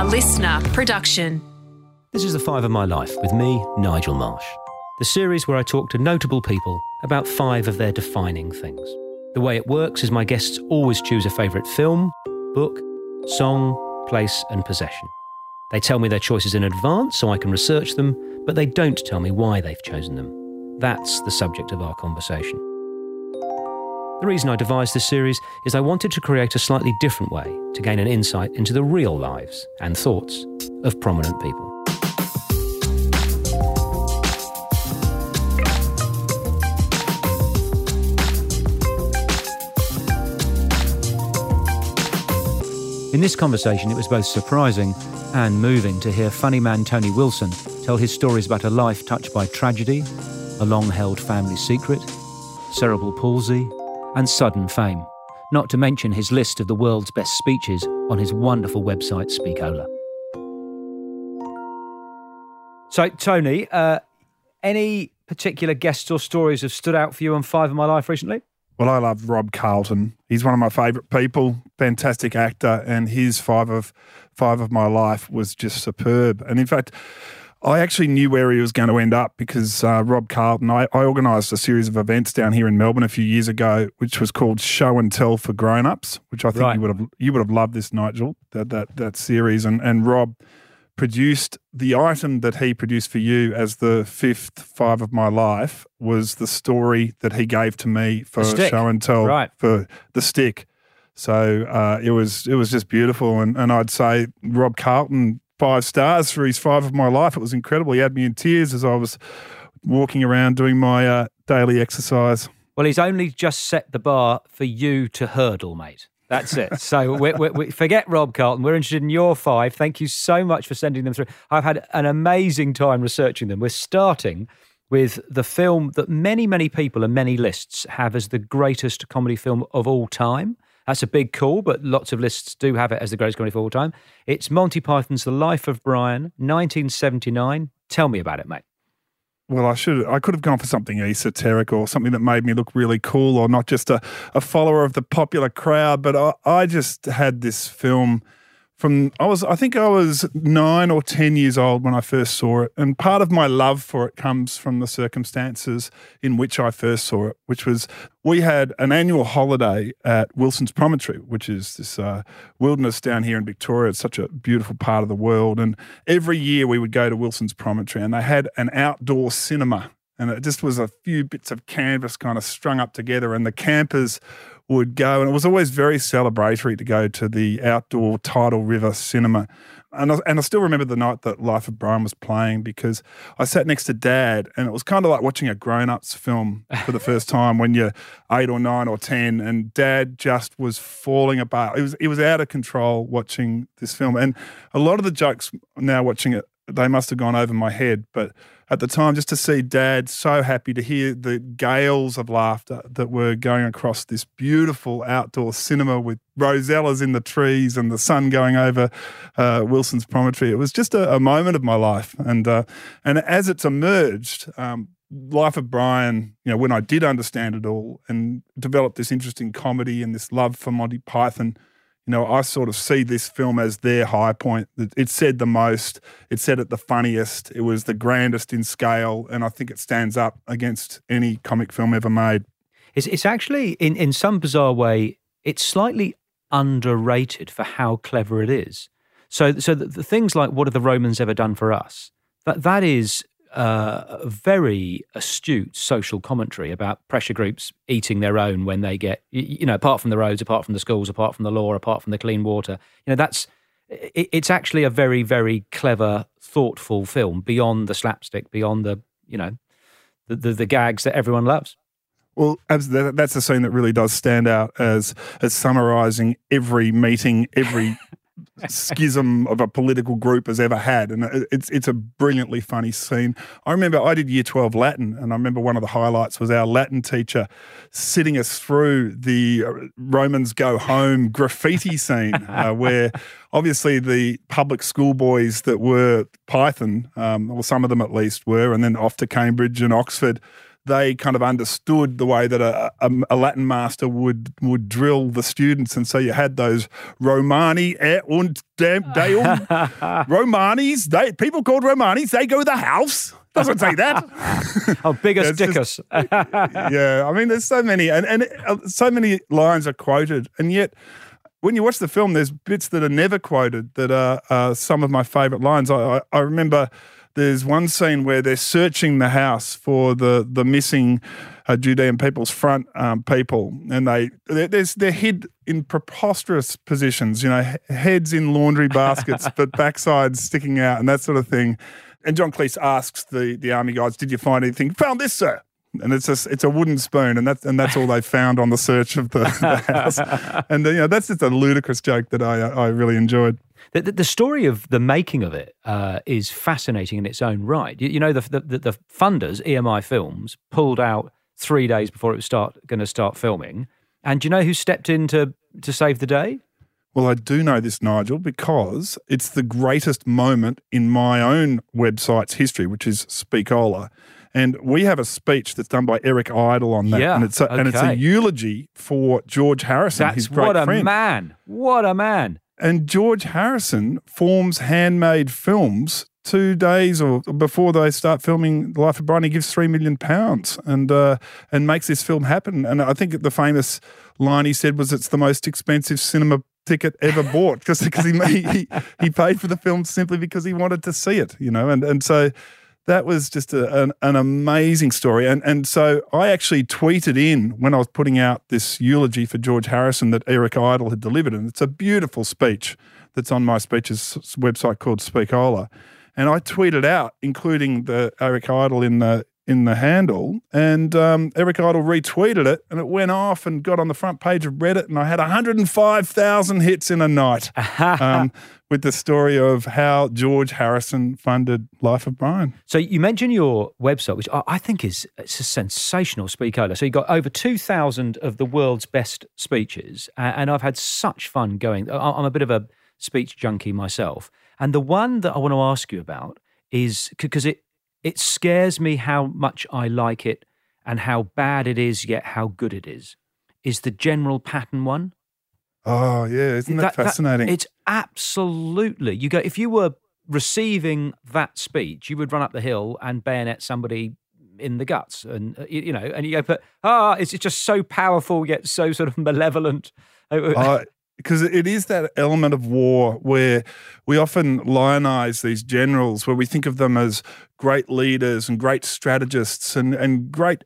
a listener production. This is The Five of My Life with me, Nigel Marsh. The series where I talk to notable people about five of their defining things. The way it works is my guests always choose a favourite film, book, song, place, and possession. They tell me their choices in advance so I can research them, but they don't tell me why they've chosen them. That's the subject of our conversation. The reason I devised this series is I wanted to create a slightly different way to gain an insight into the real lives and thoughts of prominent people. In this conversation, it was both surprising and moving to hear funny man Tony Wilson tell his stories about a life touched by tragedy, a long held family secret, cerebral palsy, and sudden fame, not to mention his list of the world's best speeches on his wonderful website, Speakola. So, Tony, uh, any particular guests or stories have stood out for you on Five of My Life recently? Well, I love Rob Carlton. He's one of my favourite people. Fantastic actor, and his five of five of my life was just superb. And in fact, I actually knew where he was going to end up because uh, Rob Carlton. I, I organised a series of events down here in Melbourne a few years ago, which was called Show and Tell for Grown Ups, which I think Right. you would have you would have loved this Nigel that that that series. And and Rob produced the item that he produced for you as the fifth five of my life was the story that he gave to me for show and tell Right. for the stick. So uh, it was it was just beautiful, and and I'd say Rob Carlton five stars for his five of my life. It was incredible. He had me in tears as I was walking around doing my uh, daily exercise. Well, he's only just set the bar for you to hurdle, mate. That's it. So we, we, we, forget Rob Carlton. We're interested in your five. Thank you so much for sending them through. I've had an amazing time researching them. We're starting with the film that many, many people and many lists have as the greatest comedy film of all time. That's a big call, but lots of lists do have it as the greatest comedy of all time. It's Monty Python's The Life of Brian, 1979. Tell me about it, mate. Well, I should I could have gone for something esoteric or something that made me look really cool or not just a, a follower of the popular crowd. But I, I just had this film from I was I think I was nine or ten years old when I first saw it. And part of my love for it comes from the circumstances in which I first saw it, which was we had an annual holiday at Wilson's Promontory, which is this uh, wilderness down here in Victoria. It's such a beautiful part of the world. And every year we would go to Wilson's Promontory and they had an outdoor cinema. And it just was a few bits of canvas kind of strung up together. And the campers would go, and it was always very celebratory to go to the outdoor Tidal River cinema. And I, and I still remember the night that Life of Brian was playing because I sat next to Dad, and it was kind of like watching a grown-ups film for the first time when you're eight or nine or ten, and Dad just was falling apart. It was it was out of control watching this film, and a lot of the jokes now watching it they must have gone over my head. But at the time, just to see Dad so happy to hear the gales of laughter that were going across this beautiful outdoor cinema with rosellas in the trees and the sun going over uh, Wilson's Promontory, it was just a, a moment of my life. And uh, and as it's emerged. Um, Life of Brian, you know, when I did understand it all and developed this interest in comedy and this love for Monty Python, you know, I sort of see this film as their high point. It said the most, it said it the funniest, it was the grandest in scale, and I think it stands up against any comic film ever made. It's, it's actually, in, in some bizarre way, it's slightly underrated for how clever it is. So, so the, the things like what have the Romans ever done for us? That that is uh, very astute social commentary about pressure groups eating their own when they get, you know, apart from the roads, apart from the schools, apart from the law, apart from the clean water. You know, that's it, it's actually a very, very clever, thoughtful film beyond the slapstick, beyond the, you know, the, the, the gags that everyone loves. Well, that's the scene that really does stand out as as summarising every meeting, every schism of a political group has ever had, and it's it's a brilliantly funny scene. I remember I did Year Twelve Latin, and I remember one of the highlights was our Latin teacher sitting us through the uh, Romans Go Home graffiti scene, uh, where obviously the public school boys that were Python, um, or some of them at least were, and then off to Cambridge and Oxford they kind of understood the way that a, a, a, Latin master would would drill the students, and so you had those Romani und Deum Romanis. They people called Romanis. They go to the house. Doesn't say that. oh, Biggus Dickus. yeah, I mean, there's so many, and and uh, so many lines are quoted, and yet when you watch the film, there's bits that are never quoted that are, are some of my favourite lines. I, I, I, remember there's one scene where they're searching the house for the the missing uh, Judean People's Front um, people, and they they're, they're hid in preposterous positions. You know, heads in laundry baskets, but backsides sticking out, and that sort of thing. And John Cleese asks the the army guys, "Did you find anything?" Found this, sir and it's a it's a wooden spoon, and that's and that's all they found on the search of the, the house. And you know that's just a ludicrous joke that I I really enjoyed. The, the, the story of the making of it uh, is fascinating in its own right. You, you know, the, the, the funders, EMI Films, pulled out three days before it was start going to start filming. And do you know who stepped in to, to save the day? Well, I do know this, Nigel, because it's the greatest moment in my own website's history, which is Speakola. And we have a speech that's done by Eric Idle on that. Yeah, and it's a, okay. and it's a eulogy for George Harrison, that's his great what a friend. man. What a man. And George Harrison forms handmade films two days or before they start filming The Life of Brian. He gives three million pounds and uh, and makes this film happen. And I think the famous line he said was, "It's the most expensive cinema ticket ever bought," because he, he he paid for the film simply because he wanted to see it. You know, and and so that was just a, an, an, amazing story. And, and so I actually tweeted in when I was putting out this eulogy for George Harrison that Eric Idle had delivered. And it's a beautiful speech that's on my speeches website called Speakola. And I tweeted out, including the Eric Idle in the in the handle, and um, Eric Idle retweeted it, and it went off and got on the front page of Reddit, and I had 105,000 hits in a night um, with the story of how George Harrison funded Life of Brian. So you mentioned your website, which I think is it's a sensational speakola. So you got over 2,000 of the world's best speeches, and I've had such fun going. I'm a bit of a speech junkie myself, and the one that I want to ask you about is because it it scares me how much I like it and how bad it is, yet how good it is. Is the General Patton one? Oh yeah, isn't that, that fascinating? That, it's absolutely. You go if you were receiving that speech, you would run up the hill and bayonet somebody in the guts, and uh, you, you, know, and you go, but ah, it's just so powerful yet so sort of malevolent. Uh, because it is that element of war where we often lionize these generals, where we think of them as great leaders and great strategists and, and great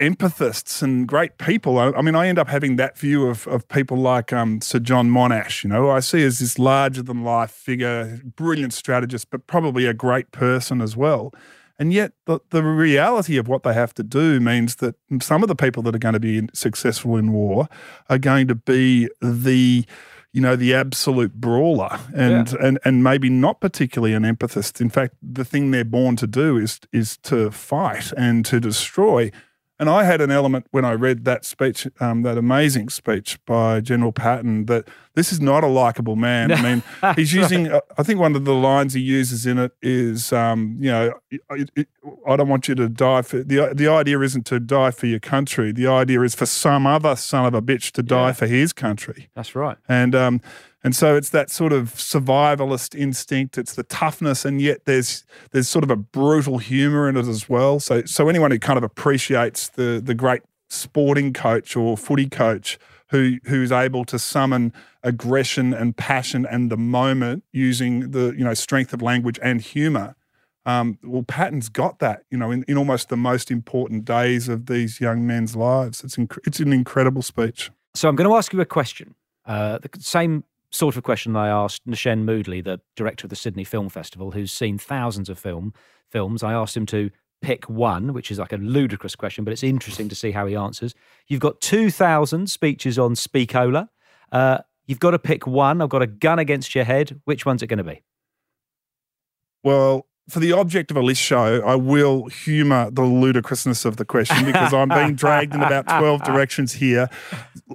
empathists and great people. I, I mean, I end up having that view of, of people like um, Sir John Monash, you know, I see as this larger than life figure, brilliant strategist, but probably a great person as well. And yet, the, the reality of what they have to do means that some of the people that are going to be successful in war are going to be the you know the absolute brawler and yeah. and and maybe not particularly an empathist in fact the thing they're born to do is is to fight and to destroy and I had an element when I read that speech, um, that amazing speech by General Patton, that this is not a likable man. I mean, he's using, right. I think one of the lines he uses in it is, um, you know, it, it, I don't want you to die for, the, the idea isn't to die for your country. The idea is for some other son of a bitch to die for his country. That's right. And, um, and so it's that sort of survivalist instinct. It's the toughness, and yet there's there's sort of a brutal humour in it as well. So so anyone who kind of appreciates the the great sporting coach or footy coach who who's able to summon aggression and passion and the moment using the you know strength of language and humour. Um, well, Patton's got that, you know, in, in almost the most important days of these young men's lives. It's inc- it's an incredible speech. So I'm going to ask you a question. Uh, the same sort of question I asked Nashen Moodley, the director of the Sydney Film Festival, who's seen thousands of film films. I asked him to pick one, which is like a ludicrous question, but it's interesting to see how he answers. You've got 2,000 speeches on Speakola. Uh, you've got to pick one. I've got a gun against your head. Which one's it going to be? Well, for the object of a list show, I will humour the ludicrousness of the question because I'm being dragged in about 12 directions here.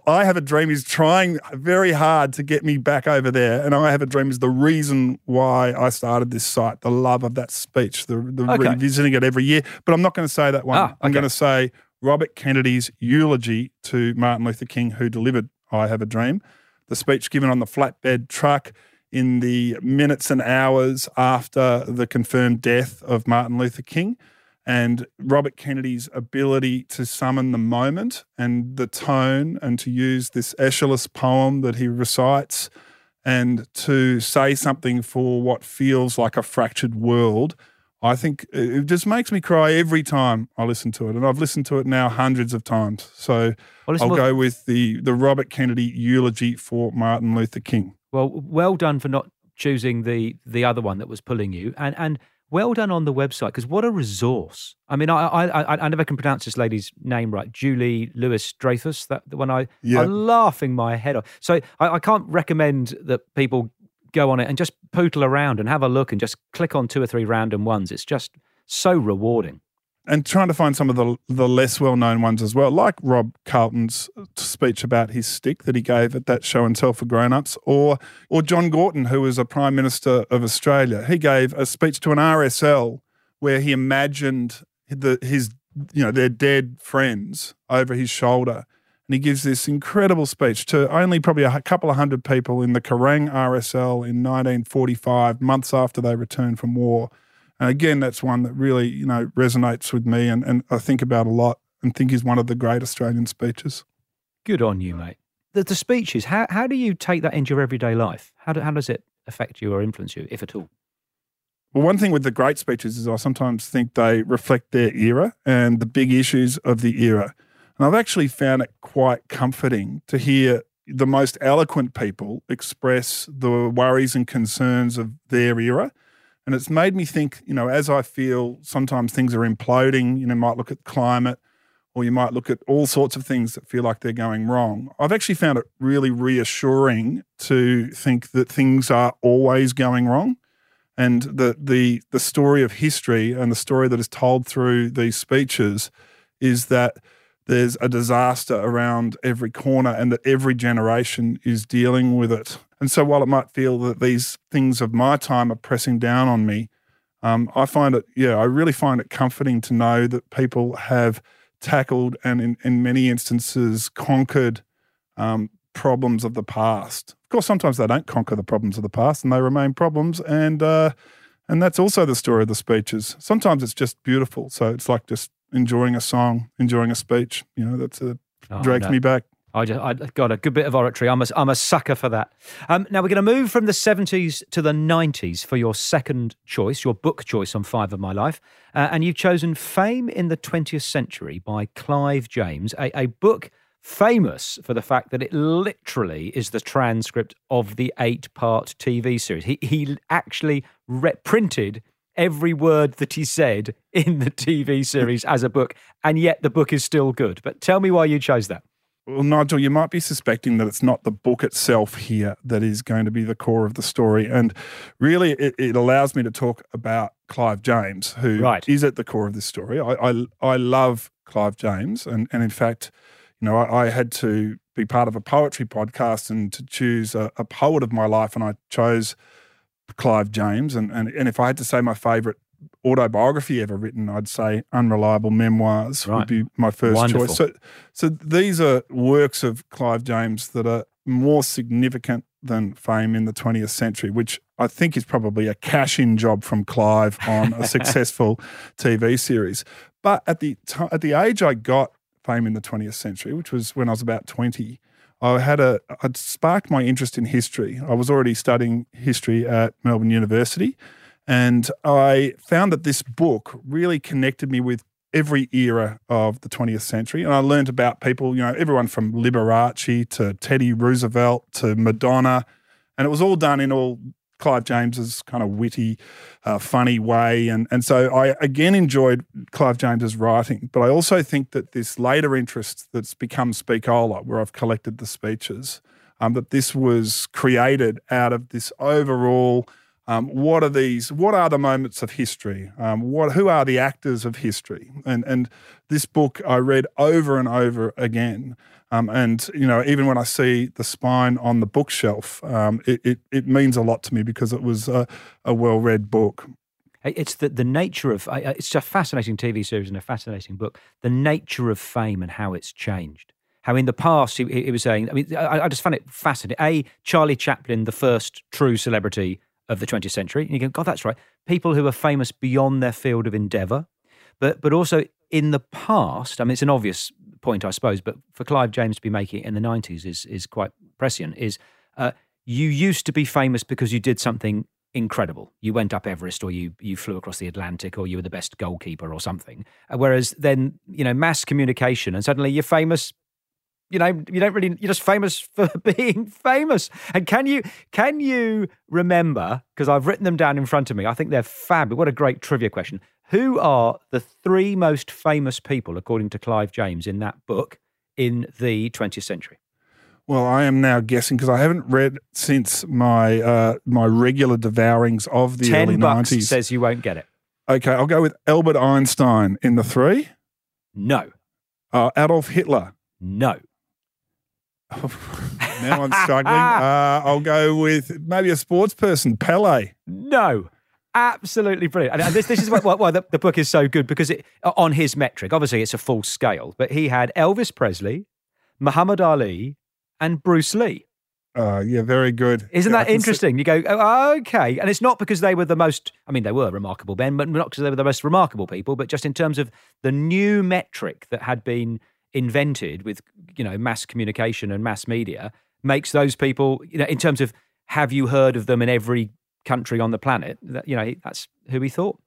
I Have a Dream is trying very hard to get me back over there. And I Have a Dream is the reason why I started this site, the love of that speech, the, the Okay. revisiting it every year. But I'm not going to say that one. Ah, I'm going to say Robert Kennedy's eulogy to Martin Luther King, who delivered I Have a Dream. The speech given on the flatbed truck in the minutes and hours after the confirmed death of Martin Luther King. And Robert Kennedy's ability to summon the moment and the tone and to use this Aeschylus poem that he recites and to say something for what feels like a fractured world. I think it just makes me cry every time I listen to it. And I've listened to it now hundreds of times. So Well, I'll go with the, the Robert Kennedy eulogy for Martin Luther King. well, well done for not choosing the the other one that was pulling you, and and well done on the website because what a resource. I mean, I I, I I never can pronounce this lady's name right. Julie Lewis Dreyfus. That the one I Yeah. I'm laughing my head off. So I, I can't recommend that people go on it and just pootle around and have a look and just click on two or three random ones. It's just so rewarding. And trying to find some of the the less well known ones as well, like Rob Carlton's speech about his stick that he gave at that show and tell for grown ups, or or John Gorton, who was a Prime Minister of Australia. He gave a speech to an RSL where he imagined the, his you know their dead friends over his shoulder. And he gives this incredible speech to only probably a couple of hundred people in the Kerang RSL in 1945, months after they returned from war. And again, that's one that really, you know, resonates with me and, and I think about a lot and think is one of the great Australian speeches. Good on you, mate. The, the speeches. How how do you take that into your everyday life? How do, how does it affect you or influence you, if at all? Well, one thing with the great speeches is I sometimes think they reflect their era and the big issues of the era. And I've actually found it quite comforting to hear the most eloquent people express the worries and concerns of their era. And it's made me think, you know, as I feel sometimes things are imploding, you know, might look at climate or you might look at all sorts of things that feel like they're going wrong. I've actually found it really reassuring to think that things are always going wrong and the the the story of history and the story that is told through these speeches is that there's a disaster around every corner and that every generation is dealing with it. And so while it might feel that these things of my time are pressing down on me, um, I find it, yeah, I really find it comforting to know that people have tackled and in, in many instances conquered um, problems of the past. Of course, sometimes they don't conquer the problems of the past and they remain problems. And uh, and that's also the story of the speeches. Sometimes it's just beautiful. So it's like just enjoying a song, enjoying a speech. You know, that's a Oh, drags no. me back. I just I got a good bit of oratory. I'm a, I'm a sucker for that. Um, now we're going to move from the 70s to the 90s for your second choice, your book choice on Five of My Life, uh, and you've chosen "Fame in the 20th Century" by Clive James, a, a book famous for the fact that it literally is the transcript of the eight-part TV series. He he actually re- printed every word that he said in the TV series as a book, and yet the book is still good. But tell me why you chose that. Well, Nigel, you might be suspecting that it's not the book itself here that is going to be the core of the story. And really, it, it allows me to talk about Clive James, who is Right. at the core of this story. I, I, I love Clive James. And, and in fact, you know, I, I had to be part of a poetry podcast and to choose a, a poet of my life. And I chose Clive James. And, and, and if I had to say my favorite autobiography ever written, I'd say Unreliable Memoirs Right. would be my first Wonderful. choice. So, so these are works of Clive James that are more significant than Fame in the 20th century, which I think is probably a cash in job from Clive on a successful TV series. But at the ti at the age I got Fame in the 20th century, which was when I was about 20, I had a I'd sparked my interest in history. I was already studying history at Melbourne University, and I found that this book really connected me with every era of the 20th century. And I learned about people, you know, everyone from Liberace to Teddy Roosevelt to Madonna. And it was all done in all Clive James's kind of witty, uh, funny way. And, and so I again enjoyed Clive James's writing, but I also think that this later interest that's become Speakola, where I've collected the speeches, um, that this was created out of this overall Um, what are these? What are the moments of history? Um, what? Who are the actors of history? And and this book I read over and over again. Um, and you know, even when I see the spine on the bookshelf, um, it, it, it means a lot to me because it was a, a well read book. It's the the nature of it's a fascinating TV series and a fascinating book. The nature of fame and how it's changed. How in the past he, he was saying. I mean, I, I just found it fascinating. A Charlie Chaplin, the first true celebrity of the 20th century. And you go, God, that's right. People who are famous beyond their field of endeavour, but but also in the past. I mean, it's an obvious point, I suppose, but for Clive James to be making it in the 90s is, is quite prescient, is uh, you used to be famous because you did something incredible. You went up Everest or you, you flew across the Atlantic or you were the best goalkeeper or something. Uh, whereas then, you know, mass communication and suddenly you're famous you know you don't really you're just famous for being famous and can you can you remember because i've written them down in front of me i think they're fab what a great trivia question who are the three most famous people, according to Clive James, in that book in the 20th century? Well, I am now guessing because I haven't read since my uh, my regular devourings of the Ten early bucks 90s. says you won't get it. Okay, I'll go with Albert Einstein in the three. No. Uh, Adolf Hitler. No. now I'm struggling. Uh, I'll go with maybe a sports person, Pele. No absolutely brilliant. And this, this is why, why the, the, book is so good because it, on his metric, obviously it's a full scale, but he had Elvis Presley, Muhammad Ali, and Bruce Lee. Uh, yeah, very good. Isn't yeah, that interesting? You go, oh, okay. And it's not because they were the most, I mean, they were remarkable Ben, but not because they were the most remarkable people, but just in terms of the new metric that had been invented with, you know, mass communication and mass media makes those people, you know, in terms of have you heard of them in every country on the planet. That, you know, that's who he thought.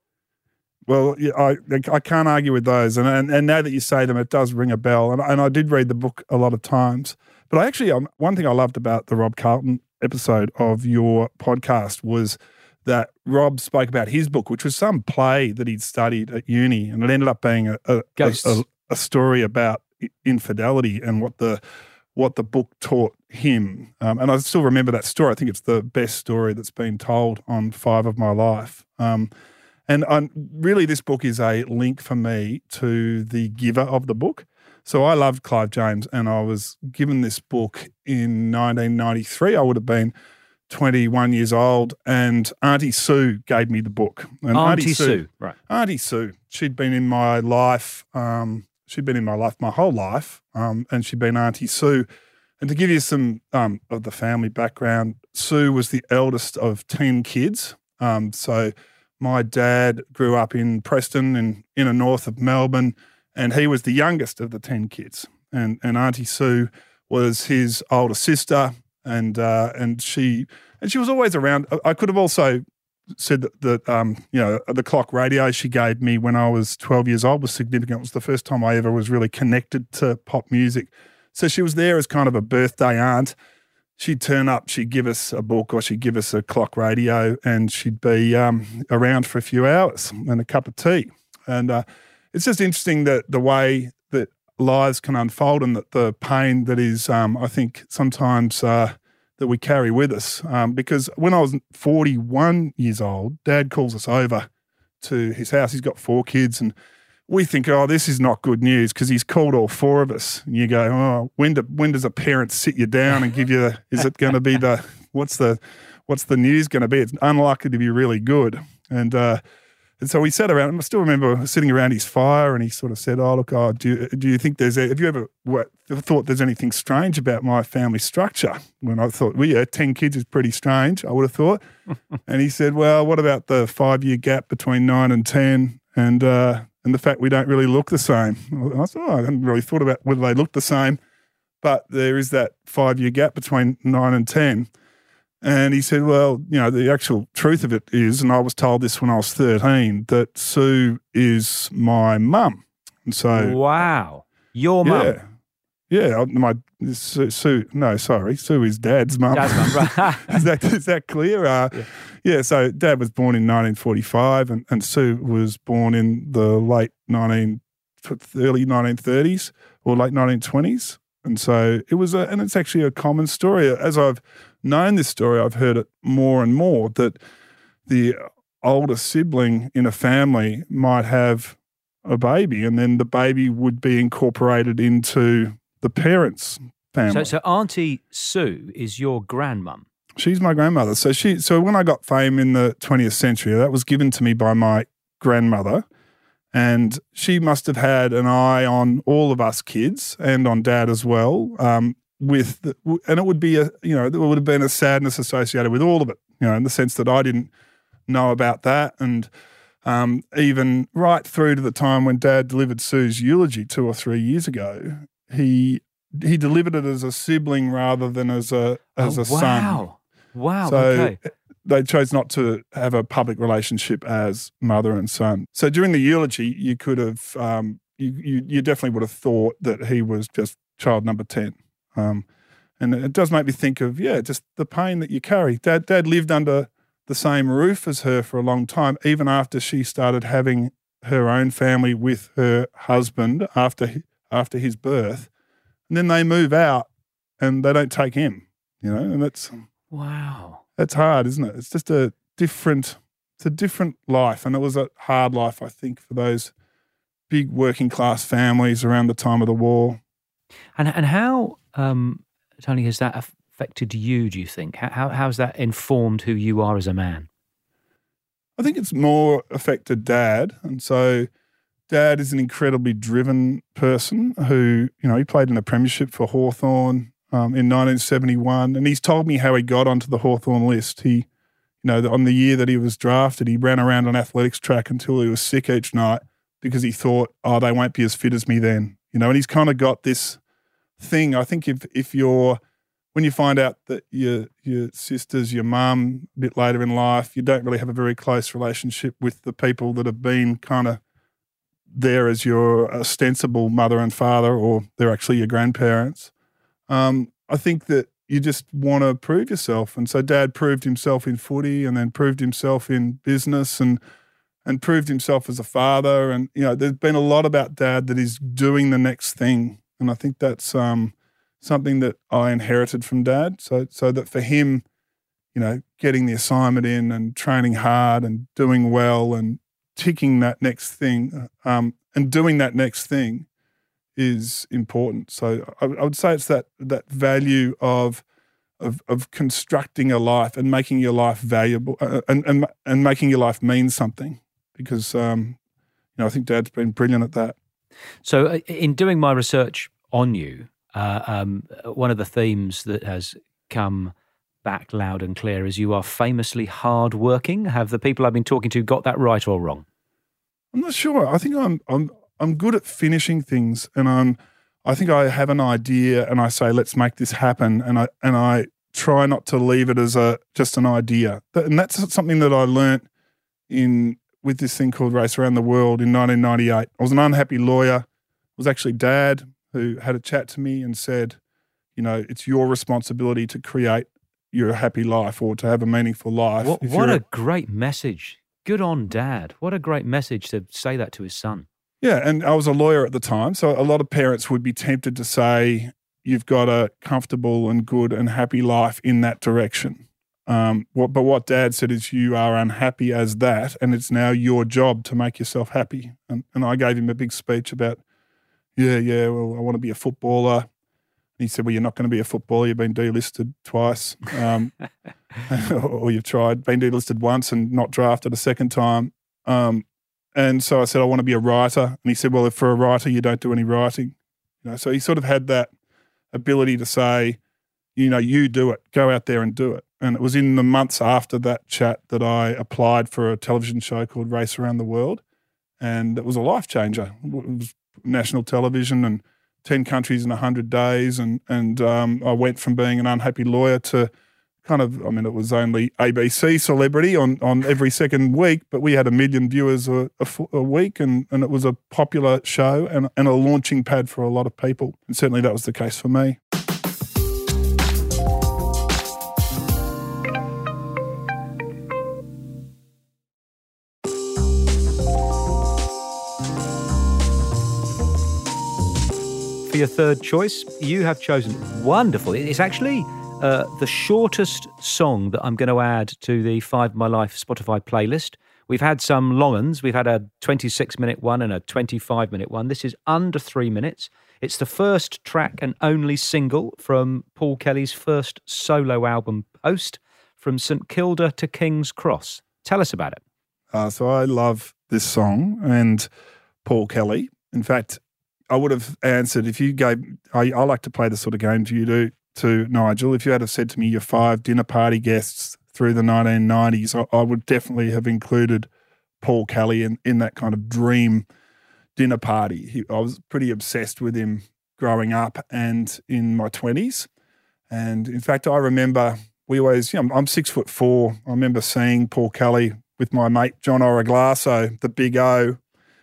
Well, yeah, I I can't argue with those, and and, and now that you say them, it does ring a bell. And, and I did read the book a lot of times, but I actually um, one thing I loved about the Rob Carlton episode of your podcast was that Rob spoke about his book, which was some play that he'd studied at uni, and it ended up being a a, a, a story about infidelity and what the what the book taught him. Um, and I still remember that story. I think it's the best story that's been told on Five of My Life. Um, and I'm, really, this book is a link for me to the giver of the book. So I loved Clive James, and I was given this book in 1993. I would have been 21 years old, and Auntie Sue gave me the book. And Auntie, Auntie Sue, Sue, right? Auntie Sue. She'd been in my life um, she'd been in my life my whole life, um, and she'd been Auntie Sue. And to give you some um, of the family background, Sue was the eldest of 10 kids. Um, so my dad grew up in Preston in inner north of Melbourne, and he was the youngest of the 10 kids. And, and Auntie Sue was his older sister, and, uh, and, she, and she was always around. I could have also said that, that um, you know the clock radio she gave me when I was 12 years old was significant. It was the first time I ever was really connected to pop music. So she was there as kind of a birthday aunt. She'd turn up, she'd give us a book or she'd give us a clock radio, and she'd be um, around for a few hours and a cup of tea. And uh, it's just interesting that the way that lives can unfold and that the pain that is, um, I think, sometimes. Uh, that we carry with us. Um, because when I was 41 years old, dad calls us over to his house. He's got four kids, and we think, oh, this is not good news because he's called all four of us. And you go, oh, when, do, when does a parent sit you down and give you, is it going to be the, what's the, what's the news going to be? It's unlikely to be really good. And, uh, and so we sat around, I still remember sitting around his fire, and he sort of said, "Oh, look, oh, do you, do you think there's? A, have you ever what, thought there's anything strange about my family structure?" When I thought, "Well, yeah, ten kids is pretty strange," I would have thought. and he said, "Well, what about the five year gap between nine and ten, and uh, and the fact we don't really look the same?" I thought, oh, I hadn't really thought about whether they look the same, but there is that five year gap between nine and ten. And he said, Well, you know, the actual truth of it is, and I was told this when I was 13, that Sue is my mum. And so. Wow. Your mum. Yeah. Yeah, my Sue, Sue. No, sorry, Sue is Dad's mum. Dad's mum, right? is that is that clear? Uh, yeah. yeah. So Dad was born in 1945, and, and Sue was born in the late 19, early 1930s or late 1920s, and so it was a, and it's actually a common story. As I've known this story, I've heard it more and more that the older sibling in a family might have a baby, and then the baby would be incorporated into the parents' family. So, so Auntie Sue is your grandmum. She's my grandmother. So she so when I got fame in the 20th century, that was given to me by my grandmother. And she must have had an eye on all of us kids and on dad as well. Um, with the, and it would be a you know there would have been a sadness associated with all of it. You know, in the sense that I didn't know about that, and um, even right through to the time when Dad delivered Sue's eulogy two or three years ago, he he delivered it as a sibling rather than as a as oh, a son. Wow. Wow. So okay. they chose not to have a public relationship as mother and son. So during the eulogy, you could have, um, you, you, you definitely would have thought that he was just child number 10. Um, and it does make me think of, yeah, just the pain that you carry. Dad, Dad lived under the same roof as her for a long time, even after she started having her own family with her husband after after his birth. And then they move out and they don't take him, you know, and that's wow. That's hard, isn't it? It's just a different it's a different life. And it was a hard life, I think, for those big working class families around the time of the war. And and how um, Tony has that affected you? Do you think how, how that informed who you are as a man? I think it's more affected Dad, and so Dad is an incredibly driven person who you know he played in the premiership for Hawthorn um, in 1971, and he's told me how he got onto the Hawthorn list. He, you know, on the year that he was drafted, he ran around on athletics track until he was sick each night because he thought, oh, they won't be as fit as me then. You know, and he's kind of got this thing. I think if if you're when you find out that your your sisters, your mum, a bit later in life, you don't really have a very close relationship with the people that have been kind of there as your ostensible mother and father, or they're actually your grandparents. Um, I think that you just want to prove yourself, and so Dad proved himself in footy, and then proved himself in business, and and proved himself as a father. And you know, there's been a lot about Dad that is doing the next thing, and I think that's um, something that I inherited from Dad. So so that for him, you know, getting the assignment in and training hard and doing well and ticking that next thing um, and doing that next thing is important. So I, I, would say it's that that value of of of constructing a life and making your life valuable uh, and and and making your life mean something because um, you know I think Dad's been brilliant at that. So uh, in doing my research on you, uh, um, one of the themes that has come back loud and clear is you are famously hardworking. Have the people I've been talking to got that right or wrong? I'm not sure. I think I'm I'm I'm good at finishing things, and I'm I think I have an idea, and I say let's make this happen, and I and I try not to leave it as a just an idea, and that's something that I learnt in with this thing called Race Around the World in 1998. I was an unhappy lawyer. It was actually Dad who had a chat to me and said, you know, it's your responsibility to create your happy life or to have a meaningful life. What, what a great message. Good on dad. What a great message to say that to his son. Yeah. And I was a lawyer at the time. So a lot of parents would be tempted to say, you've got a comfortable and good and happy life in that direction. Um, what, but what dad said is, you are unhappy as that, and it's now your job to make yourself happy. And, and I gave him a big speech about yeah, yeah, well, I want to be a footballer. And he said, well, you're not going to be a footballer. You've been delisted twice. Um, or you've tried, been delisted once and not drafted a second time. Um, and so I said, I want to be a writer. And he said, well, if for a writer, you don't do any writing. You know, so he sort of had that ability to say, you know, you do it, go out there and do it. And it was in the months after that chat that I applied for a television show called Race Around the World. And it was a life changer. It was national television and 10 countries in 100 days. And, and um, I went from being an unhappy lawyer to kind of, I mean, it was only ABC celebrity on, on every second week, but we had a million viewers a, a, a, week and, and it was a popular show and, and a launching pad for a lot of people. And certainly that was the case for me. For your third choice, you have chosen wonderful. It's actually uh, the shortest song that I'm going to add to the Five of My Life Spotify playlist. We've had some long ones. We've had a 26 minute one and a 25 minute one. This is under three minutes. It's the first track and only single from Paul Kelly's first solo album, Post, from St Kilda to King's Cross. Tell us about it. Uh, so I love this song and Paul Kelly. In fact, I would have answered if you gave. I, I like to play the sort of games you do to Nigel. If you had have said to me your five dinner party guests through the 1990s, I, I would definitely have included Paul Kelly in, in that kind of dream dinner party. He, I was pretty obsessed with him growing up and in my 20s. And in fact, I remember we always, you know, I'm six foot four. I remember seeing Paul Kelly with my mate John Oraglasso, the big O, and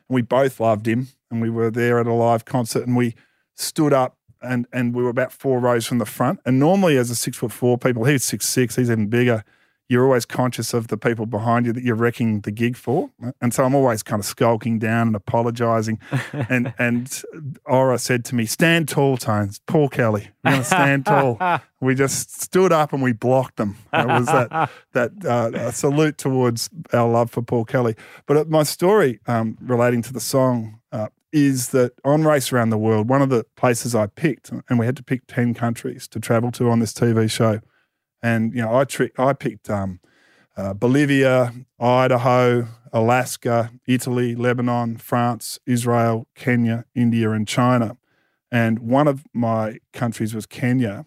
we both loved him. And we were there at a live concert and we stood up and, and we were about four rows from the front. And normally, as a six foot four people, he's six six, he's even bigger you're always conscious of the people behind you that you're wrecking the gig for. And so I'm always kind of skulking down and apologizing. and and Ora said to me, Stand tall, Tones. Paul Kelly. We're going to stand tall. We just stood up and we blocked them. It was that, that uh, salute towards our love for Paul Kelly. But uh, my story um, relating to the song uh, is that on Race Around the World, one of the places I picked, and we had to pick 10 countries to travel to on this TV show and you know, I tri- I picked um, uh, Bolivia, Idaho, Alaska, Italy, Lebanon, France, Israel, Kenya, India, and China. And one of my countries was Kenya.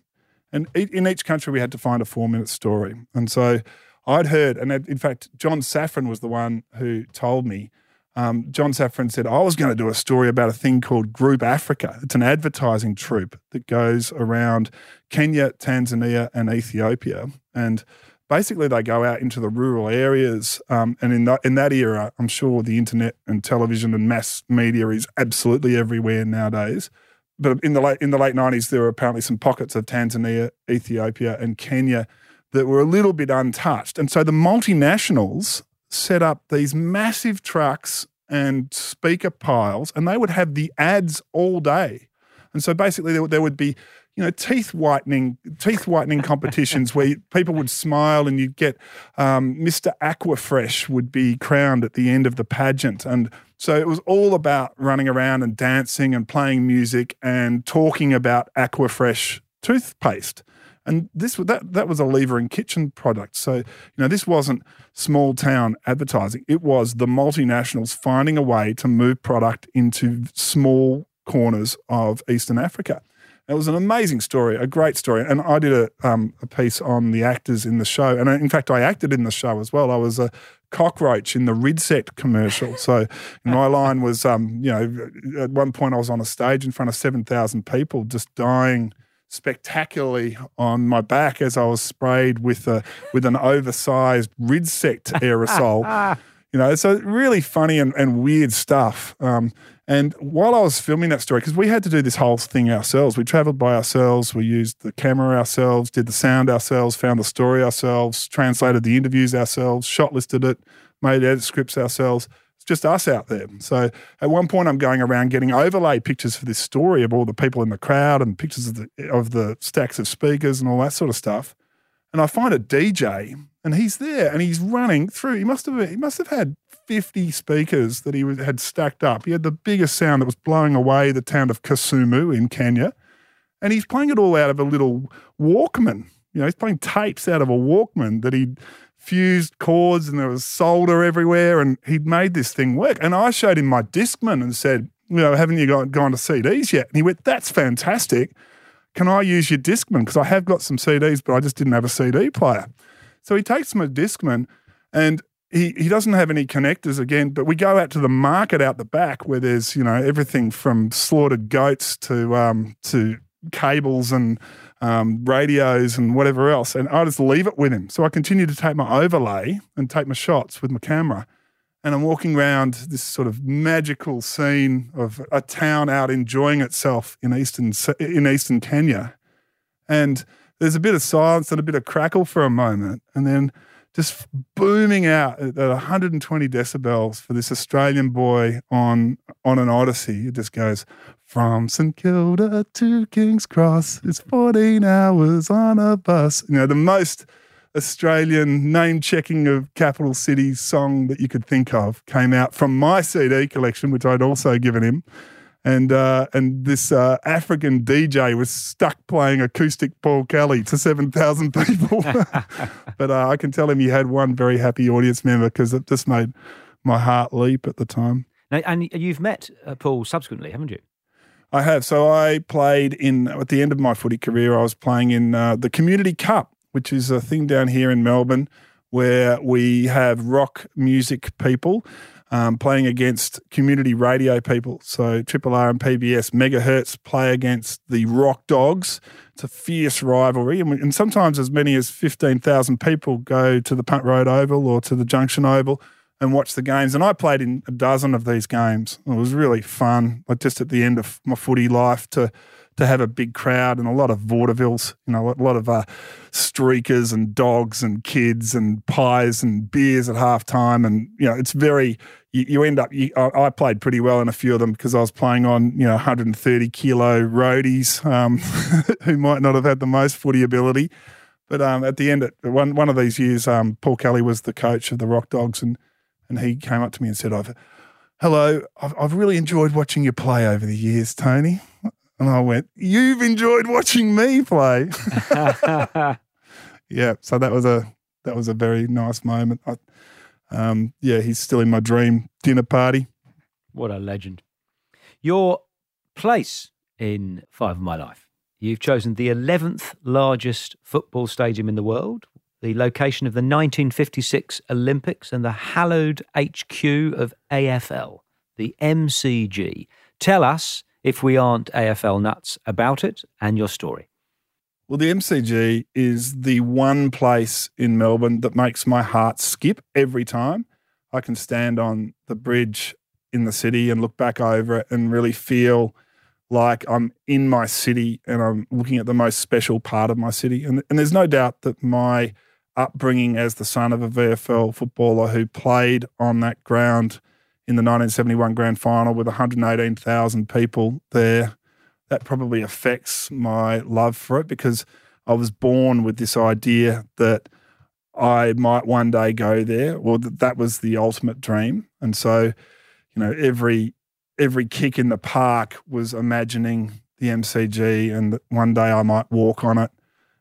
And in each country, we had to find a four minute story. And so I'd heard, and in fact, John Safran was the one who told me um, John Safran said, I was going to do a story about a thing called Group Africa. It's an advertising troupe that goes around Kenya, Tanzania, and Ethiopia. And basically, they go out into the rural areas. Um, and in that, in that era, I'm sure the internet and television and mass media is absolutely everywhere nowadays. But in the late in the late 90s, there were apparently some pockets of Tanzania, Ethiopia, and Kenya that were a little bit untouched. And so the multinationals set up these massive trucks and speaker piles, and they would have the ads all day. And so basically, there, there would be you know, teeth whitening, teeth whitening competitions where people would smile and you'd get um, Mr. Aquafresh would be crowned at the end of the pageant. And so it was all about running around and dancing and playing music and talking about Aquafresh toothpaste. And this that that was a lever and kitchen product. So, you know, this wasn't small town advertising. It was the multinationals finding a way to move product into small corners of Eastern Africa. It was an amazing story, a great story. And I did a, um, a piece on the actors in the show. And in fact, I acted in the show as well. I was a cockroach in the Ridsect commercial. So my line was, um, you know, at one point I was on a stage in front of 7,000 people just dying spectacularly on my back as I was sprayed with a with an oversized Ridsect aerosol. you know, so really funny and, and weird stuff. Um, and while I was filming that story, because we had to do this whole thing ourselves, we traveled by ourselves, we used the camera ourselves, did the sound ourselves, found the story ourselves, translated the interviews ourselves, shot listed it, made edit scripts ourselves. Just us out there. So at one point, I'm going around getting overlay pictures for this story of all the people in the crowd and pictures of the, of the stacks of speakers and all that sort of stuff. And I find a DJ, and he's there, and he's running through. He must have he must have had 50 speakers that he had stacked up. He had the biggest sound that was blowing away the town of Kisumu in Kenya. And he's playing it all out of a little Walkman. You know, he's playing tapes out of a Walkman that he'd fused cords and there was solder everywhere and he'd made this thing work. And I showed him my Discman and said, you know, haven't you gone, gone to CDs yet? And he went, that's fantastic. Can I use your Discman? Because I have got some CDs, but I just didn't have a CD player. So he takes my Discman and he, he doesn't have any connectors again, but we go out to the market out the back where there's, you know, everything from slaughtered goats to um, to cables and um, radios and whatever else. And I just leave it with him. So I continue to take my overlay and take my shots with my camera. And I'm walking around this sort of magical scene of a town out enjoying itself in eastern in eastern Kenya. And there's a bit of silence and a bit of crackle for a moment. And then just booming out at 120 decibels for this Australian boy on on an Odyssey. It just goes from St Kilda to King's Cross. It's 14 hours on a bus. You know, the most Australian name checking of capital cities song that you could think of came out from my CD collection, which I'd also given him and uh, and this uh, African DJ was stuck playing acoustic Paul Kelly to seven thousand people. but uh, I can tell him he had one very happy audience member because it just made my heart leap at the time. Now, and you've met uh, Paul subsequently, haven't you? I have. So I played in at the end of my footy career. I was playing in uh, the Community Cup, which is a thing down here in Melbourne where we have rock music people um, playing against community radio people. So Triple R and PBS megahertz play against the Rock Dogs. It's a fierce rivalry, and, and sometimes as many as fifteen thousand people go to the Punt Road Oval or to the Junction Oval and watch the games. And I played in a dozen of these games. It was really fun. Like just at the end of my footy life to to have a big crowd and a lot of vaudevilles, you know, a lot of uh, streakers and dogs and kids and pies and beers at halftime. And, you know, it's very, you, you end up, you, I, I, played pretty well in a few of them because I was playing on, you know, 130 kilo roadies um, who might not have had the most footy ability. But um, at the end, one, one of these years, um, Paul Kelly was the coach of the Rock Dogs and, and he came up to me and said, I've, hello, I've, I've really enjoyed watching you play over the years, Tony. And I went, You've enjoyed watching me play. yeah. So that was a that was a very nice moment. I, um, yeah, he's still in my dream dinner party. What a legend. Your place in Five of My Life. You've chosen the 11th largest football stadium in the world, the location of the 1956 Olympics, and the hallowed HQ of AFL, the MCG. Tell us if we aren't AFL nuts about it and your story. Well, the MCG is the one place in Melbourne that makes my heart skip every time. I can stand on the bridge in the city and look back over it and really feel like I'm in my city and I'm looking at the most special part of my city. And, and there's no doubt that my upbringing as the son of a VFL footballer who played on that ground in the 1971 grand final with 118,000 people there. That probably affects my love for it because I was born with this idea that I might one day go there, or that that was the ultimate dream. And so, you know, every every kick in the park was imagining the MCG and one day I might walk on it.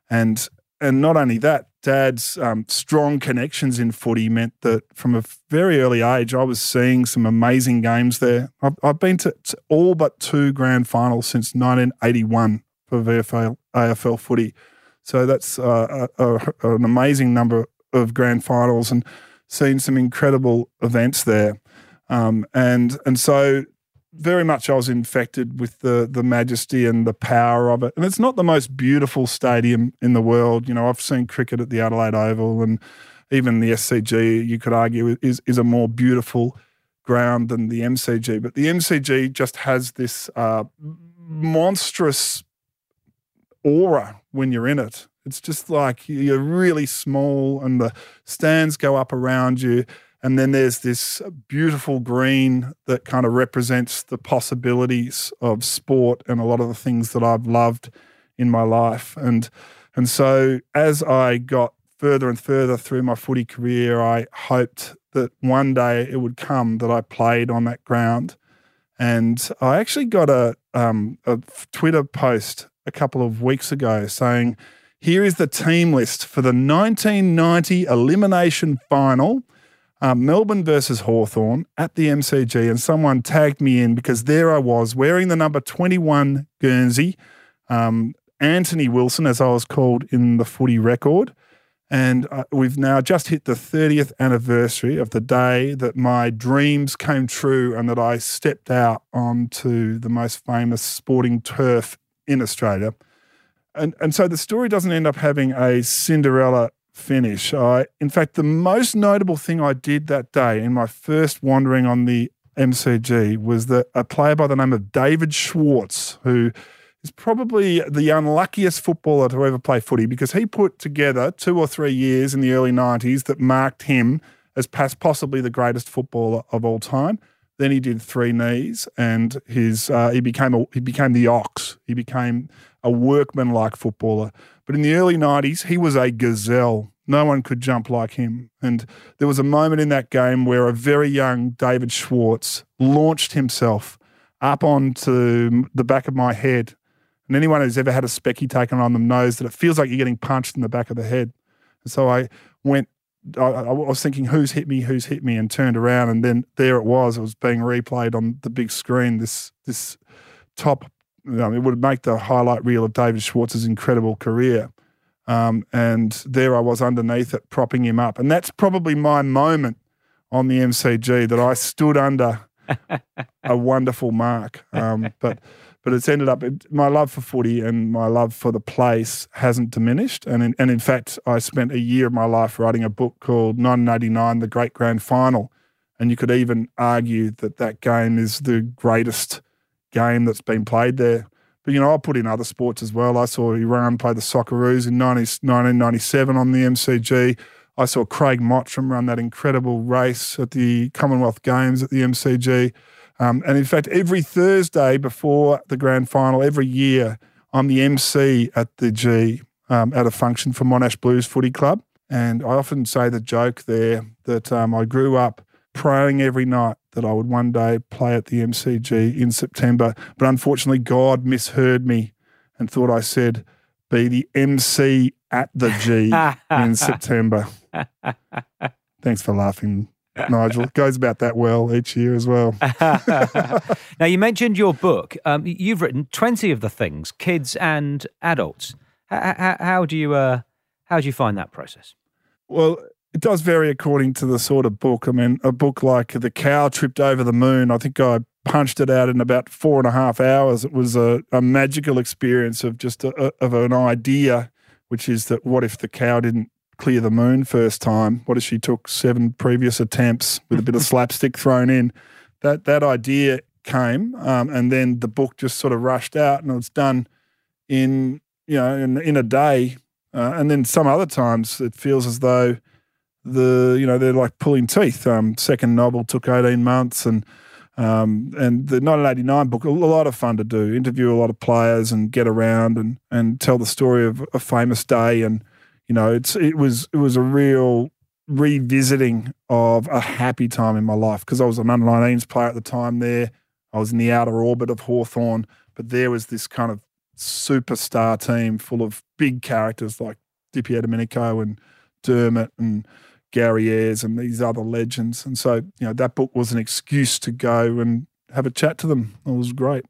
And and not only that, Dad's um, strong connections in footy meant that from a very early age, I was seeing some amazing games there. I've, I've been to, to, all but two grand finals since 1981 for VFL AFL footy. So that's uh, a, a, an amazing number of grand finals and seen some incredible events there. Um, and and so very much I was infected with the the majesty and the power of it. And it's not the most beautiful stadium in the world. You know, I've seen cricket at the Adelaide Oval and even the SCG, you could argue, is is a more beautiful ground than the MCG. But the MCG just has this uh, monstrous aura when you're in it. It's just like you're really small and the stands go up around you and then there's this beautiful green that kind of represents the possibilities of sport and a lot of the things that I've loved in my life. And and so as I got further and further through my footy career, I hoped that one day it would come that I played on that ground. And I actually got a, um, a Twitter post a couple of weeks ago saying, here is the team list for the 1990 elimination final um, Melbourne versus Hawthorn at the MCG, and someone tagged me in because there I was wearing the number 21 Guernsey, um, Anthony Wilson, as I was called in the footy record. And uh, we've now just hit the 30th anniversary of the day that my dreams came true and that I stepped out onto the most famous sporting turf in Australia. And, and so the story doesn't end up having a Cinderella finish. I, in fact, the most notable thing I did that day in my first wandering on the MCG was that a player by the name of David Schwarz, who is probably the unluckiest footballer to ever play footy because he put together two or three years in the early 90s that marked him as possibly the greatest footballer of all time. Then he did three knees, and his uh, he became a, he became the ox. He became a workman-like footballer. But in the early '90s, he was a gazelle. No one could jump like him. And there was a moment in that game where a very young David Schwarz launched himself up onto the back of my head. And anyone who's ever had a specky taken on them knows that it feels like you're getting punched in the back of the head. And so I went I, I, was thinking, who's hit me? Who's hit me? And turned around, and then there it was. It was being replayed on the big screen. This this top, know, it would make the highlight reel of David Schwarz's incredible career. Um, and there I was underneath it, propping him up, and that's probably my moment on the MCG that I stood under a wonderful mark. Um, but but it's ended up my love for footy and my love for the place hasn't diminished. And in, and in fact, I spent a year of my life writing a book called 1989, The Great Grand Final. And you could even argue that that game is the greatest game that's been played there. But, you know, I put in other sports as well. I saw Iran play the Socceroos in 90, 1997 on the MCG. I saw Craig Mottram run that incredible race at the Commonwealth Games at the MCG. Um, and in fact, every Thursday before the grand final, every year, I'm the MC at the G um, at a function for Monash Blues Footy Club. And I often say the joke there that um, I grew up praying every night that I would one day play at the MCG in September. But unfortunately, God misheard me and thought I said, be the MC at the G in September. Thanks for laughing, Nigel. It goes about that well each year as well. now, you mentioned your book. Um, you've written 20 of the things, kids and adults. How, how do you uh, how do you find that process? Well, it does vary according to the sort of book. I mean, a book like The Cow Tripped Over the Moon, I think I punched it out in about four and a half hours. It was a, a magical experience of just a, of an idea, which is that what if the cow didn't clear the moon first time. What if she took seven previous attempts with a bit of slapstick thrown in? That that idea came, um, and then the book just sort of rushed out, and it was done in you know in in a day. Uh, and then some other times it feels as though the you know they're like pulling teeth. Um, second novel took eighteen months, and um, and the 1989 book a lot of fun to do. Interview a lot of players and get around and and tell the story of a famous day and you know, it's it was it was a real revisiting of a happy time in my life because I was an under 19s player at the time there. I was in the outer orbit of Hawthorn, but there was this kind of superstar team full of big characters like Di Domenico and Dermott and Gary Ayres and these other legends. And so, you know, that book was an excuse to go and have a chat to them. It was great.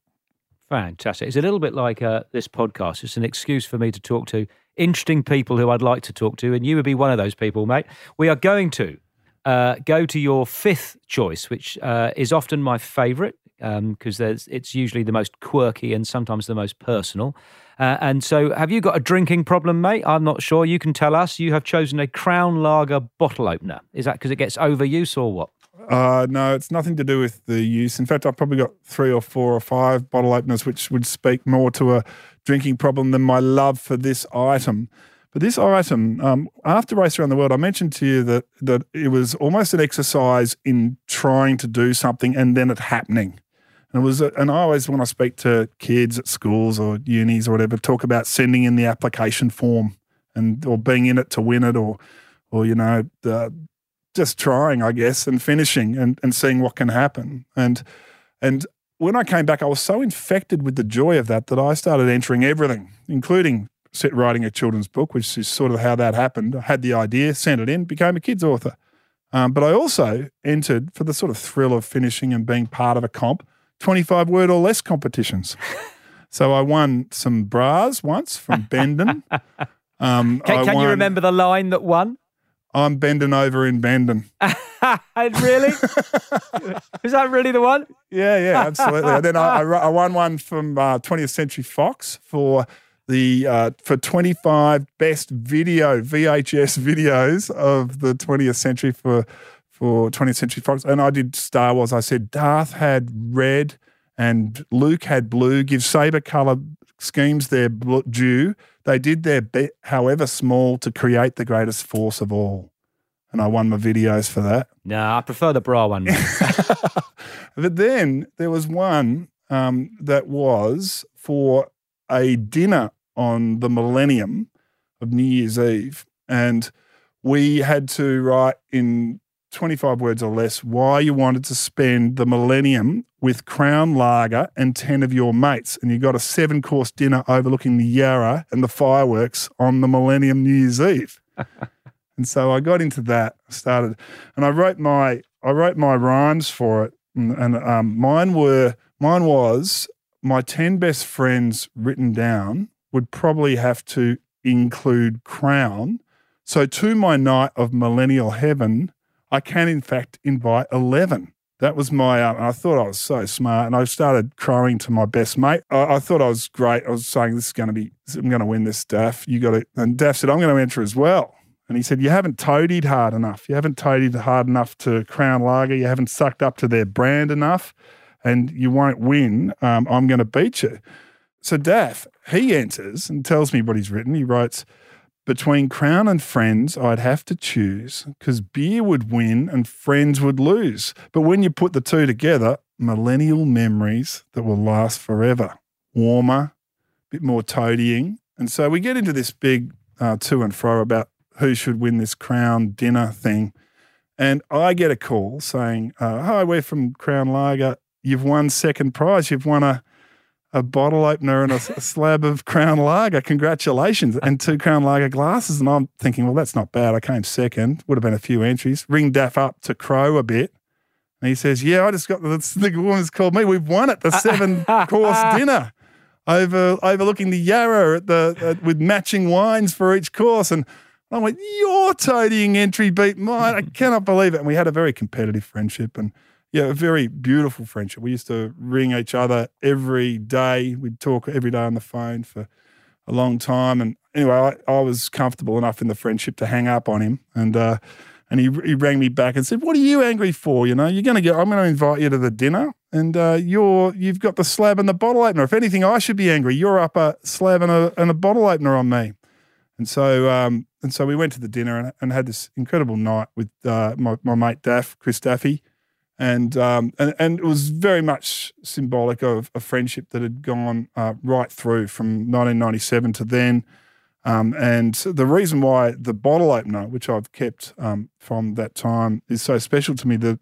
Fantastic. It's a little bit like uh, this podcast. It's an excuse for me to talk to interesting people who I'd like to talk to, and you would be one of those people, mate. We are going to uh, go to your fifth choice, which uh, is often my favourite because um, it's usually the most quirky and sometimes the most personal. Uh, and so, have you got a drinking problem, mate? I'm not sure. You can tell us. You have chosen a Crown Lager bottle opener. Is that because it gets overuse or what? Uh, no, it's nothing to do with the use. In fact, I've probably got three or four or five bottle openers, which would speak more to a drinking problem than my love for this item. But this item, um, after Race Around the World, I mentioned to you that that it was almost an exercise in trying to do something and then it happening. And it was, and I always, when I speak to kids at schools or unis or whatever, talk about sending in the application form and or being in it to win it, or or you know, the, just trying, I guess, and finishing and, and seeing what can happen. And and when I came back, I was so infected with the joy of that that I started entering everything, including writing a children's book, which is sort of how that happened. I had the idea, sent it in, became a kids author. Um, but I also entered for the sort of thrill of finishing and being part of a comp, 25 word or less competitions. so I won some bras once from Bendon. Um, can, can won, you remember the line that won? I'm bending over in Bendon. really? Is that really the one? Yeah, yeah, absolutely. and then I, I, won one from uh, 20th Century Fox for the uh, for 25 best video VHS videos of the 20th century for for 20th Century Fox, and I did Star Wars. I said Darth had red and Luke had blue. Give saber color schemes their due. They did their bit, however small, to create the greatest force of all. And I won my videos for that. No, I prefer the bra one. but then there was one um, that was for a dinner on the millennium of New Year's Eve. And we had to write in 25 words or less why you wanted to spend the millennium with Crown Lager and 10 of your mates. And you got a seven course dinner overlooking the Yarra and the fireworks on the millennium New Year's Eve. and so I got into that, started, and I wrote my, I wrote my rhymes for it. And, and um, mine were, mine was my 10 best friends written down would probably have to include Crown. So to my night of millennial heaven, I can, in fact, invite 11. That was my, uh, I thought I was so smart. And I started crowing to my best mate. I, I thought I was great. I was saying, this is going to be, I'm going to win this, Daff. You got it. And Daff said, I'm going to enter as well. And he said, You haven't toadied hard enough. You haven't toadied hard enough to Crown Lager. You haven't sucked up to their brand enough. And you won't win. Um, I'm going to beat you. So Daff, he enters and tells me what he's written. He writes, between Crown and Friends, I'd have to choose because beer would win and Friends would lose. But when you put the two together, millennial memories that will last forever. Warmer, a bit more toadying. And so we get into this big uh, to and fro about who should win this Crown dinner thing. And I get a call saying, uh, Hi, we're from Crown Lager. You've won second prize. You've won a a bottle opener and a, a, slab of Crown Lager. Congratulations. And two Crown Lager glasses. And I'm thinking, well, that's not bad. I came second. Would have been a few entries. Ring Daff up to crow a bit. And he says, yeah, I just got the, the woman's called me. We've won it, the seven course dinner over overlooking the Yarra at the uh, with matching wines for each course. And I went, your toadying entry beat mine. I cannot believe it. And we had a very competitive friendship. And yeah, a very beautiful friendship. We used to ring each other every day. We'd talk every day on the phone for a long time. And anyway, I, I was comfortable enough in the friendship to hang up on him. And uh, and he, he rang me back and said, "What are you angry for? You know, you're going to get. I'm going to invite you to the dinner, and uh, you're you've got the slab and the bottle opener. If anything, I should be angry. You're up a slab and a and a bottle opener on me." And so um, and so we went to the dinner and, and had this incredible night with uh, my my mate Daff, Chris Daffy and um, and and it was very much symbolic of a friendship that had gone uh, right through from 1997 to then. Um, and the reason why the bottle opener, which I've kept um, from that time, is so special to me that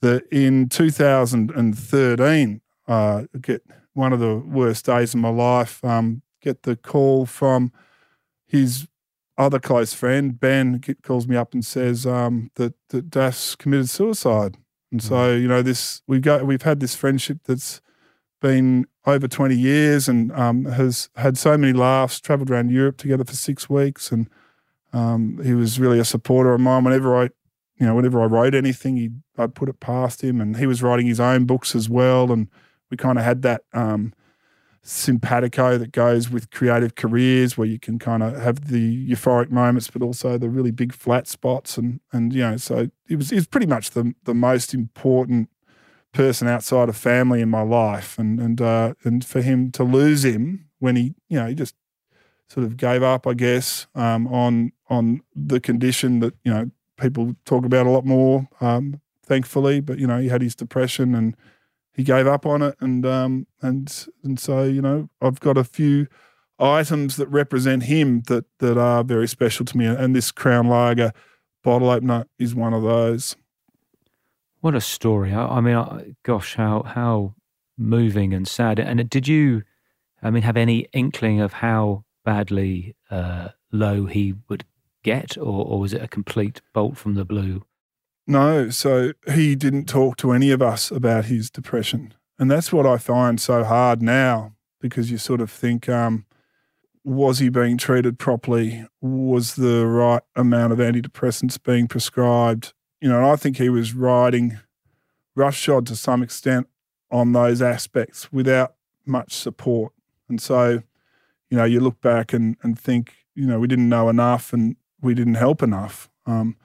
that in 2013, uh, get one of the worst days of my life. Um, get the call from his other close friend Ben calls me up and says um, that that Daff's committed suicide. And so, mm. you know, this we've got we've had this friendship that's been over 20 years and um, has had so many laughs, traveled around Europe together for six weeks. And um, he was really a supporter of mine. Whenever I, you know, whenever I wrote anything, he I'd put it past him. And he was writing his own books as well. And we kind of had that um, simpatico that goes with creative careers where you can kind of have the euphoric moments but also the really big flat spots and and you know so it was it was pretty much the the most important person outside of family in my life. And and uh, and for him to lose him when he you know he just sort of gave up I guess um, on on the condition that you know people talk about a lot more um, thankfully but you know he had his depression and he gave up on it, and um, and and so you know I've got a few items that represent him that that are very special to me, and this Crown Lager bottle opener is one of those. What a story! I, I mean, gosh, how how moving and sad. And did you, I mean, have any inkling of how badly uh, low he would get, or, or was it a complete bolt from the blue? No, so he didn't talk to any of us about his depression. And that's what I find so hard now because you sort of think, um, was he being treated properly? Was the right amount of antidepressants being prescribed? You know, and I think he was riding roughshod to some extent on those aspects without much support. And so, you know, you look back and, and think, you know, we didn't know enough and we didn't help enough. Um,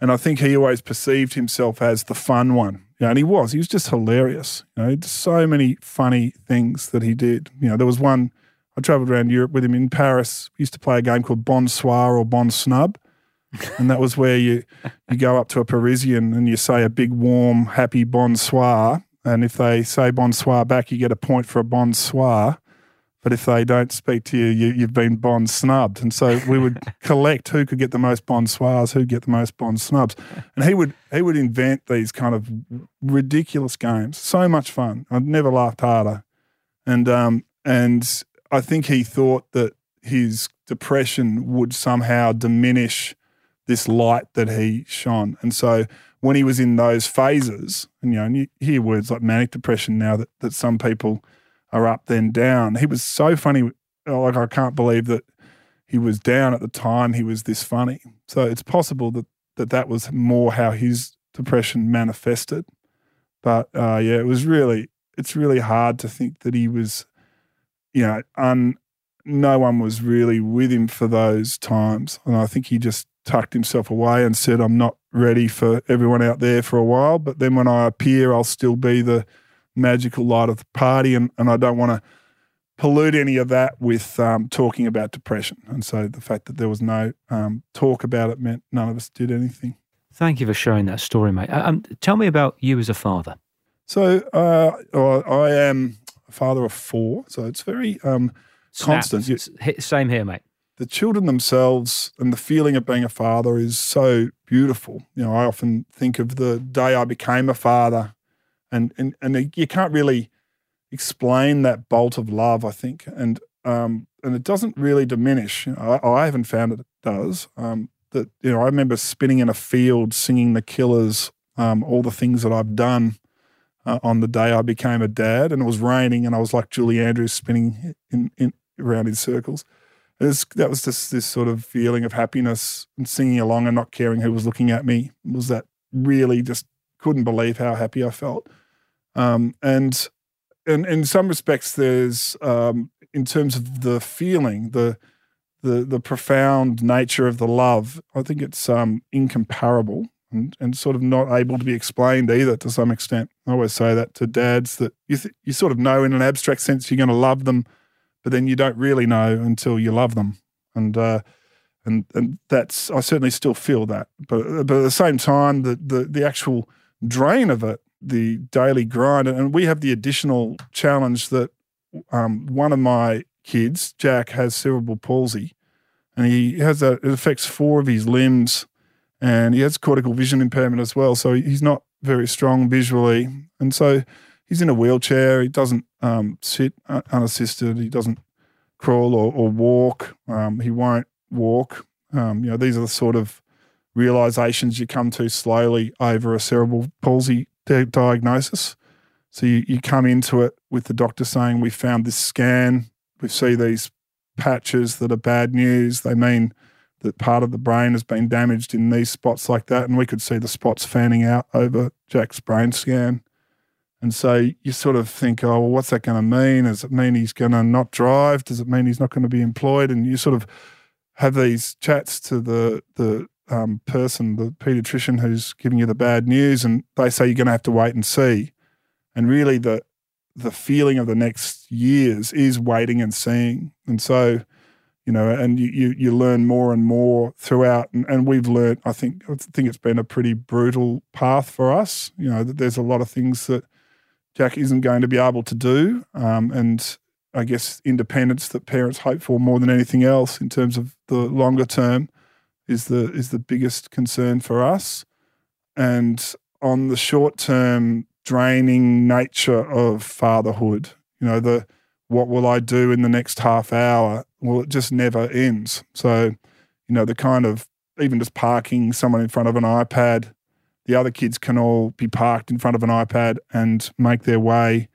and I think he always perceived himself as the fun one. You know, and he was. He was just hilarious. You know, so many funny things that he did. You know, there was one. I travelled around Europe with him in Paris. We used to play a game called Bonsoir or Bon Snub, and that was where you you go up to a Parisian and you say a big, warm, happy bonsoir, and if they say bonsoir back, you get a point for a bonsoir. But if they don't speak to you, you have been bond snubbed. And so we would collect who could get the most bonsoirs, who get the most bond snubs. And he would he would invent these kind of ridiculous games. So much fun. I've never laughed harder. And um and I think he thought that his depression would somehow diminish this light that he shone. And so when he was in those phases, and you know, and you hear words like manic depression now that, that some people are up then down. He was so funny. Like I can't believe that he was down at the time he was this funny. So it's possible that that, that was more how his depression manifested. But uh, yeah, it was really it's really hard to think that he was, you know, un, no one was really with him for those times, and I think he just tucked himself away and said, "I'm not ready for everyone out there for a while, but then when I appear, I'll still be the magical light of the party, and, and I don't want to pollute any of that with um, talking about depression. And so the fact that there was no um, talk about it meant none of us did anything. Thank you for sharing that story, mate. Uh, um, tell me about you as a father. So uh, I am a father of four, so it's very um, constant. You, Same here, mate. The children themselves and the feeling of being a father is so beautiful. You know, I often think of the day I became a father and and and you can't really explain that bolt of love. I think, and um, and it doesn't really diminish. I, I, haven't found it does. Um, that you know, I remember spinning in a field singing the Killers, um, all the things that I've done. Uh, on the day I became a dad, and it was raining, and I was like Julie Andrews spinning in, in around in circles. That was just this sort of feeling of happiness and singing along and not caring who was looking at me. It Was that really just couldn't believe how happy I felt. Um, and in some respects, there's um, in terms of the feeling, the the the profound nature of the love. I think it's um, incomparable and, and sort of not able to be explained either to some extent. I always say that to dads that you th- you sort of know in an abstract sense you're going to love them, but then you don't really know until you love them. And uh, and and that's I certainly still feel that. But but at the same time, the the the actual drain of it the daily grind. And we have the additional challenge that um, one of my kids, Jack, has cerebral palsy, and he has a, it affects four of his limbs, and he has cortical vision impairment as well. So he's not very strong visually, and so he's in a wheelchair. He doesn't um, sit unassisted. He doesn't crawl or, or walk. Um, he won't walk. Um, you know, these are the sort of realizations you come to slowly over a cerebral palsy diagnosis. So you, you come into it with the doctor saying, We found this scan, we see these patches that are bad news. They mean that part of the brain has been damaged in these spots like that. And we could see the spots fanning out over Jack's brain scan. And so you sort of think, oh, well, what's that going to mean? Does it mean he's going to not drive? Does it mean he's not going to be employed? And you sort of have these chats to the the um, person, the pediatrician who's giving you the bad news, and they say you're going to have to wait and see. And really, the the feeling of the next years is waiting and seeing. And so, you know, and you you, you learn more and more throughout. And, and we've learned, I think, I think it's been a pretty brutal path for us. You know, that there's a lot of things that Jack isn't going to be able to do, um, and I guess independence that parents hope for more than anything else in terms of the longer term is the is the biggest concern for us. And on the short term draining nature of fatherhood, you know, the what will I do in the next half hour? Well, it just never ends. So, you know, the kind of even just parking someone in front of an iPad, the other kids can all be parked in front of an iPad and make their way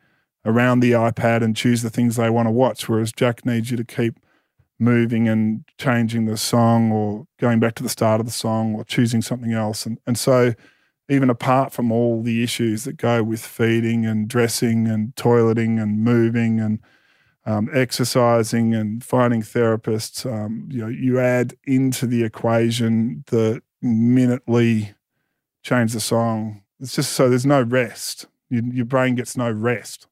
around the iPad and choose the things they want to watch. Whereas Jack needs you to keep moving and changing the song or going back to the start of the song or choosing something else. And, and so, even apart from all the issues that go with feeding and dressing and toileting and moving and um, exercising and finding therapists, um, you know, you add into the equation the minutely change the song, it's just so there's no rest. You, your brain gets no rest,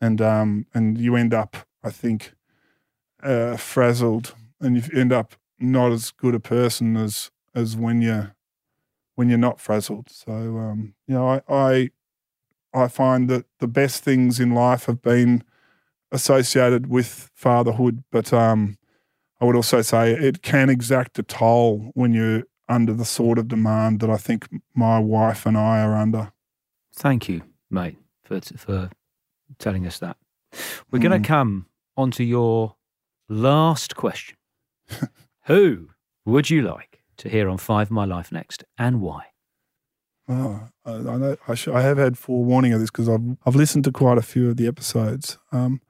and um, and you end up, I think, uh, frazzled, and you end up not as good a person as as when you when you're not frazzled. So um, you know, I, I I find that the best things in life have been associated with fatherhood, but um, I would also say it can exact a toll when you're under the sort of demand that I think my wife and I are under. Thank you, mate, for for telling us that. We're mm. going to come on to your last question. Who would you like to hear on Five My Life next, and why? Oh, I, I know I, sh- I, have had forewarning of this because I've I've listened to quite a few of the episodes. Um,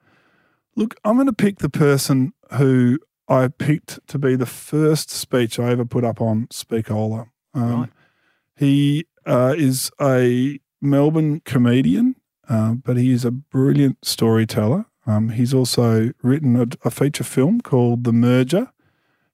look, I'm going to pick the person who I picked to be the first speech I ever put up on Speakola. Um, right. He uh, is a Melbourne comedian, uh, but he is a brilliant storyteller. Um, he's also written a, a, feature film called The Merger.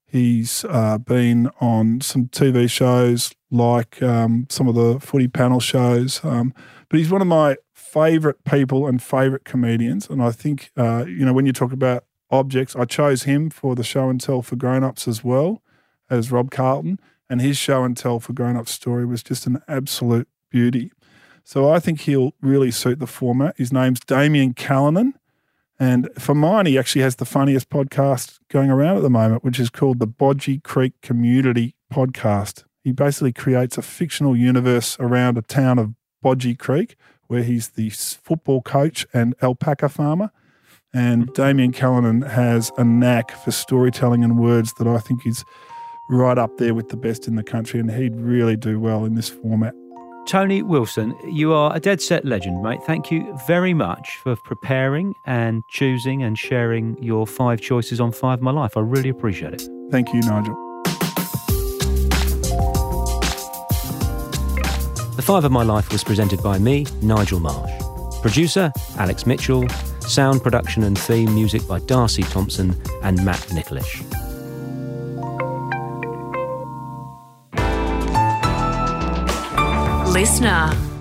He's uh, been on some TV shows like um, some of the footy panel shows, um, but he's one of my favourite people and favourite comedians. And I think, uh, you know, when you talk about objects. I chose him for the show and tell for grown ups as well as Rob Carlton, and his show and tell for grown ups story was just an absolute beauty. So I think he'll really suit the format. His name's Damian Callinan. And for mine, he actually has the funniest podcast going around at the moment, which is called the Bodgy Creek Community Podcast. He basically creates a fictional universe around a town of Bodgy Creek, where he's the football coach and alpaca farmer. And mm-hmm. Damian Callinan has a knack for storytelling and words that I think is right up there with the best in the country, and he'd really do well in this format. Tony Wilson, you are a dead set legend, mate. Thank you very much for preparing and choosing and sharing your five choices on Five My Life. I really appreciate it. Thank you, Nigel. The Five of My Life was presented by me, Nigel Marsh. Producer, Alex Mitchell. Sound production and theme music by Darcy Thompson and Matt Nicholish. Listener.